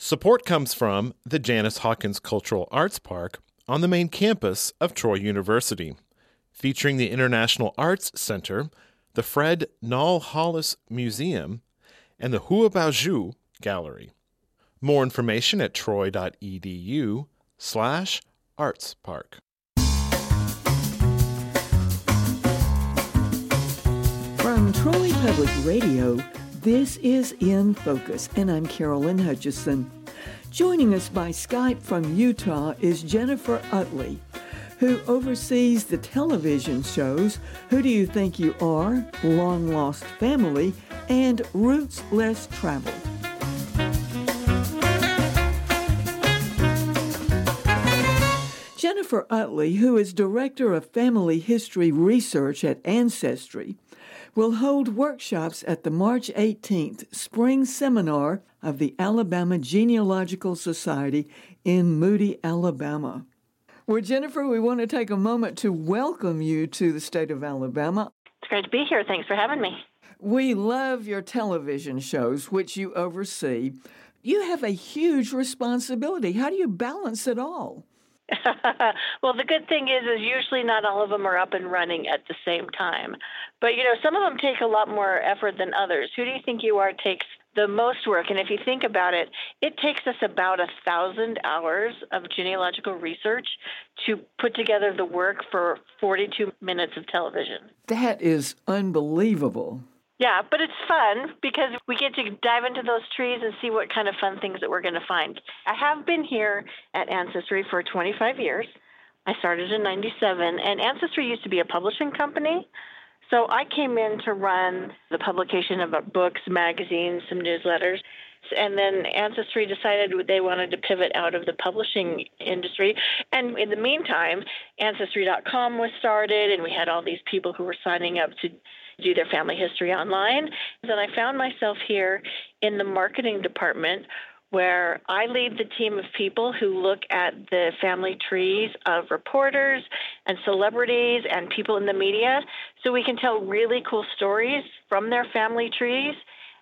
Support comes from the Janice Hawkins Cultural Arts Park on the main campus of Troy University, featuring the International Arts Center, the Fred Nall Hollis Museum, and the Huabaoju Gallery. More information at troy.edu slash artspark. From Troy Public Radio, this is In Focus, and I'm Carolyn Hutchison. Joining us by Skype from Utah is Jennifer Utley, who oversees the television shows Who Do You Think You Are, Long Lost Family, and Roots Less Traveled. Jennifer Utley, who is Director of Family History Research at Ancestry, will hold workshops at the March 18th Spring Seminar of the Alabama Genealogical Society in Moody, Alabama. Well, Jennifer, we want to take a moment to welcome you to the state of Alabama. It's great to be here. Thanks for having me. We love your television shows, which you oversee. You have a huge responsibility. How do you balance it all? well, the good thing is, is usually not all of them are up and running at the same time. But you know, some of them take a lot more effort than others. Who do you think you are takes the most work? And if you think about it, it takes us about a thousand hours of genealogical research to put together the work for 42 minutes of television. That is unbelievable. Yeah, but it's fun because we get to dive into those trees and see what kind of fun things that we're going to find. I have been here at Ancestry for 25 years. I started in 97, and Ancestry used to be a publishing company. So I came in to run the publication of books, magazines, some newsletters. And then Ancestry decided they wanted to pivot out of the publishing industry. And in the meantime, Ancestry.com was started, and we had all these people who were signing up to do their family history online. Then I found myself here in the marketing department where I lead the team of people who look at the family trees of reporters and celebrities and people in the media so we can tell really cool stories from their family trees.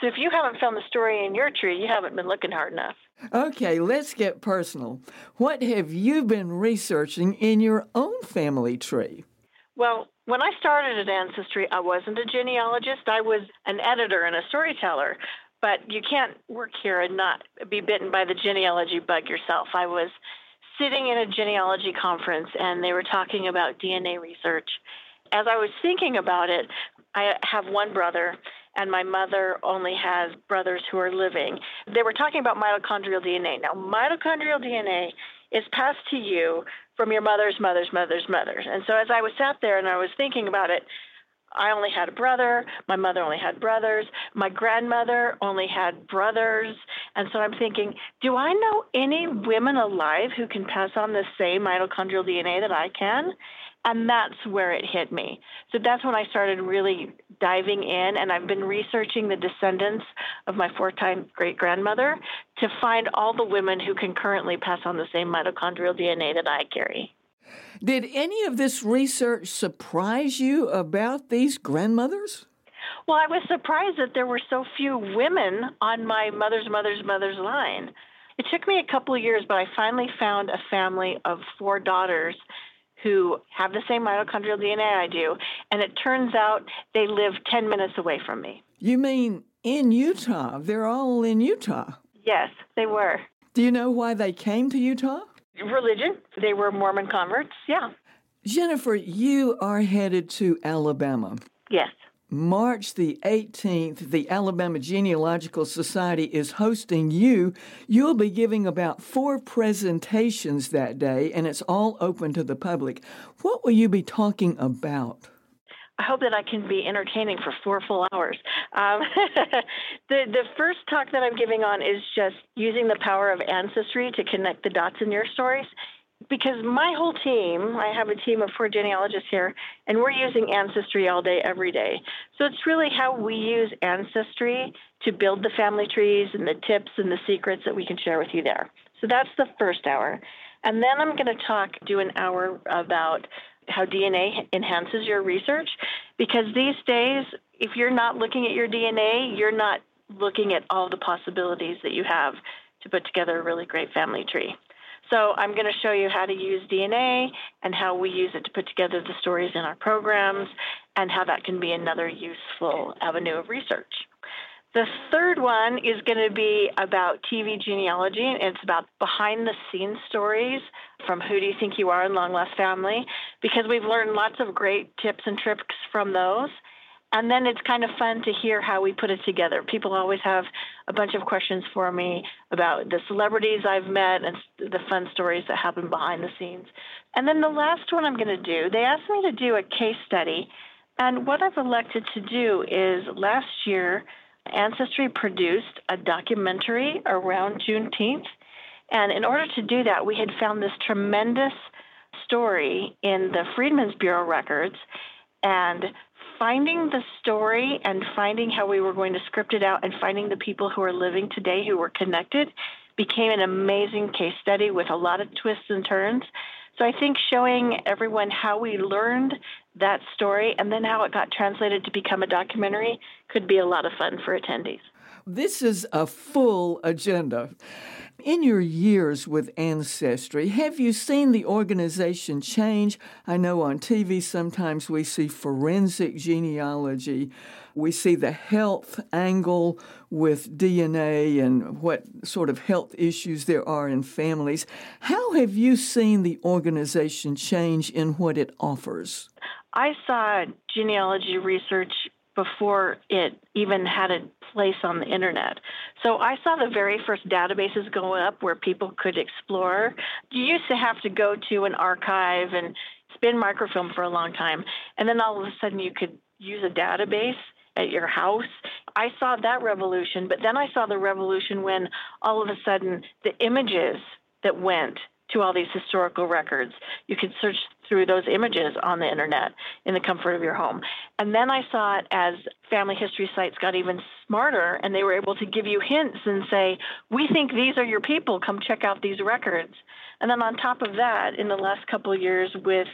So if you haven't found the story in your tree, you haven't been looking hard enough. Okay, let's get personal. What have you been researching in your own family tree? Well, when I started at Ancestry, I wasn't a genealogist. I was an editor and a storyteller. But you can't work here and not be bitten by the genealogy bug yourself. I was sitting in a genealogy conference and they were talking about DNA research. As I was thinking about it, I have one brother and my mother only has brothers who are living. They were talking about mitochondrial DNA. Now, mitochondrial DNA is passed to you from your mother's mother's mother's mother's. And so as I was sat there and I was thinking about it, I only had a brother. My mother only had brothers. My grandmother only had brothers. And so I'm thinking, do I know any women alive who can pass on the same mitochondrial DNA that I can? And that's where it hit me. So that's when I started really diving in, and I've been researching the descendants of my four time great grandmother to find all the women who can currently pass on the same mitochondrial DNA that I carry. Did any of this research surprise you about these grandmothers? Well, I was surprised that there were so few women on my mother's mother's mother's line. It took me a couple of years, but I finally found a family of four daughters who have the same mitochondrial DNA I do, and it turns out they live 10 minutes away from me. You mean in Utah? They're all in Utah? Yes, they were. Do you know why they came to Utah? Religion. They were Mormon converts, yeah. Jennifer, you are headed to Alabama. Yes. March the 18th, the Alabama Genealogical Society is hosting you. You'll be giving about four presentations that day, and it's all open to the public. What will you be talking about? I hope that I can be entertaining for four full hours. Um, the the first talk that I'm giving on is just using the power of ancestry to connect the dots in your stories because my whole team, I have a team of four genealogists here, and we're using Ancestry all day, every day. So it's really how we use Ancestry to build the family trees and the tips and the secrets that we can share with you there. So that's the first hour. And then I'm going to talk, do an hour about how DNA enhances your research, because these days, if you're not looking at your DNA, you're not looking at all the possibilities that you have to put together a really great family tree. So I'm going to show you how to use DNA and how we use it to put together the stories in our programs and how that can be another useful avenue of research. The third one is going to be about TV genealogy. It's about behind the scenes stories from Who Do You Think You Are in Long Lost Family, because we've learned lots of great tips and tricks from those. And then it's kind of fun to hear how we put it together. People always have a bunch of questions for me about the celebrities I've met and the fun stories that happen behind the scenes. And then the last one I'm going to do, they asked me to do a case study. And what I've elected to do is last year, Ancestry produced a documentary around Juneteenth. And in order to do that, we had found this tremendous story in the Freedmen's Bureau records. And finding the story and finding how we were going to script it out and finding the people who are living today who were connected became an amazing case study with a lot of twists and turns. So I think showing everyone how we learned that story and then how it got translated to become a documentary could be a lot of fun for attendees. This is a full agenda. In your years with Ancestry, have you seen the organization change? I know on TV sometimes we see forensic genealogy. We see the health angle with DNA and what sort of health issues there are in families. How have you seen the organization change in what it offers? I saw genealogy research before it even had a place on the internet. So I saw the very first databases go up where people could explore. You used to have to go to an archive and spin microfilm for a long time, and then all of a sudden you could use a database at your house. I saw that revolution, but then I saw the revolution when all of a sudden the images that went to all these historical records. You can search through those images on the internet in the comfort of your home. And then I saw it as family history sites got even smarter and they were able to give you hints and say, We think these are your people, come check out these records. And then on top of that, in the last couple of years with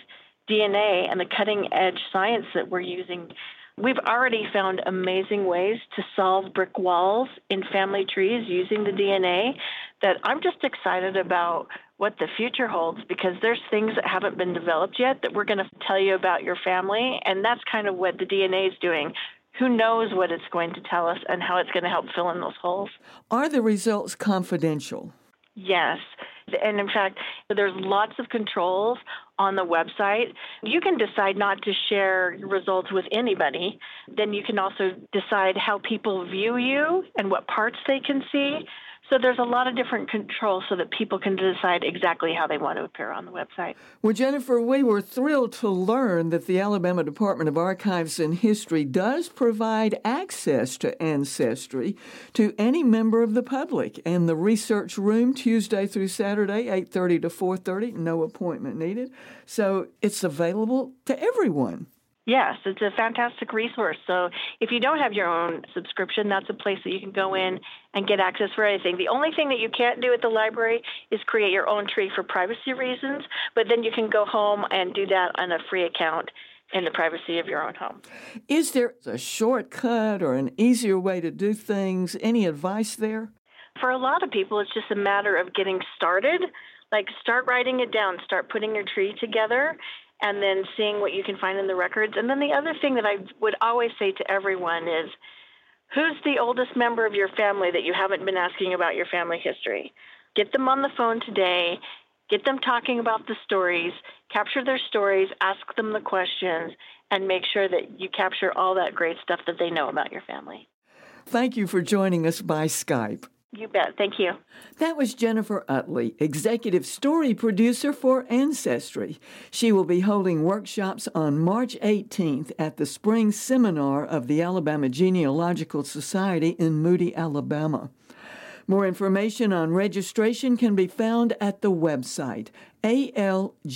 DNA and the cutting edge science that we're using, We've already found amazing ways to solve brick walls in family trees using the DNA that I'm just excited about what the future holds because there's things that haven't been developed yet that we're going to tell you about your family. And that's kind of what the DNA is doing. Who knows what it's going to tell us and how it's going to help fill in those holes? Are the results confidential? Yes. And in fact, there's lots of controls on the website. You can decide not to share results with anybody. Then you can also decide how people view you and what parts they can see. So there's a lot of different controls so that people can decide exactly how they want to appear on the website. Well, Jennifer, we were thrilled to learn that the Alabama Department of Archives and History does provide access to Ancestry to any member of the public. And the research room Tuesday through Saturday, 8:30 to 4:30, no appointment needed. So it's available to everyone. Yes, it's a fantastic resource. So if you don't have your own subscription, that's a place that you can go in and get access for anything. The only thing that you can't do at the library is create your own tree for privacy reasons, but then you can go home and do that on a free account in the privacy of your own home. Is there a shortcut or an easier way to do things? Any advice there? For a lot of people, it's just a matter of getting started. Like, start writing it down, start putting your tree together, and then seeing what you can find in the records. And then the other thing that I would always say to everyone is who's the oldest member of your family that you haven't been asking about your family history? Get them on the phone today. Get them talking about the stories, capture their stories, ask them the questions, and make sure that you capture all that great stuff that they know about your family. Thank you for joining us by Skype. You bet. Thank you. That was Jennifer Utley, executive story producer for Ancestry. She will be holding workshops on March 18th at the spring seminar of the Alabama Genealogical Society in Moody, Alabama. More information on registration can be found at the website algensoc.org.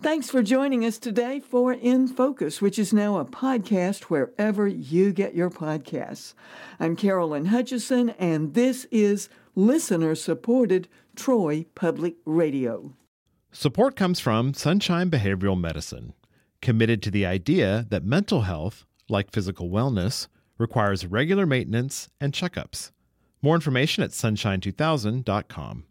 Thanks for joining us today for In Focus, which is now a podcast wherever you get your podcasts. I'm Carolyn Hutchison, and this is listener supported Troy Public Radio. Support comes from Sunshine Behavioral Medicine, committed to the idea that mental health, like physical wellness, requires regular maintenance and checkups. More information at sunshine2000.com.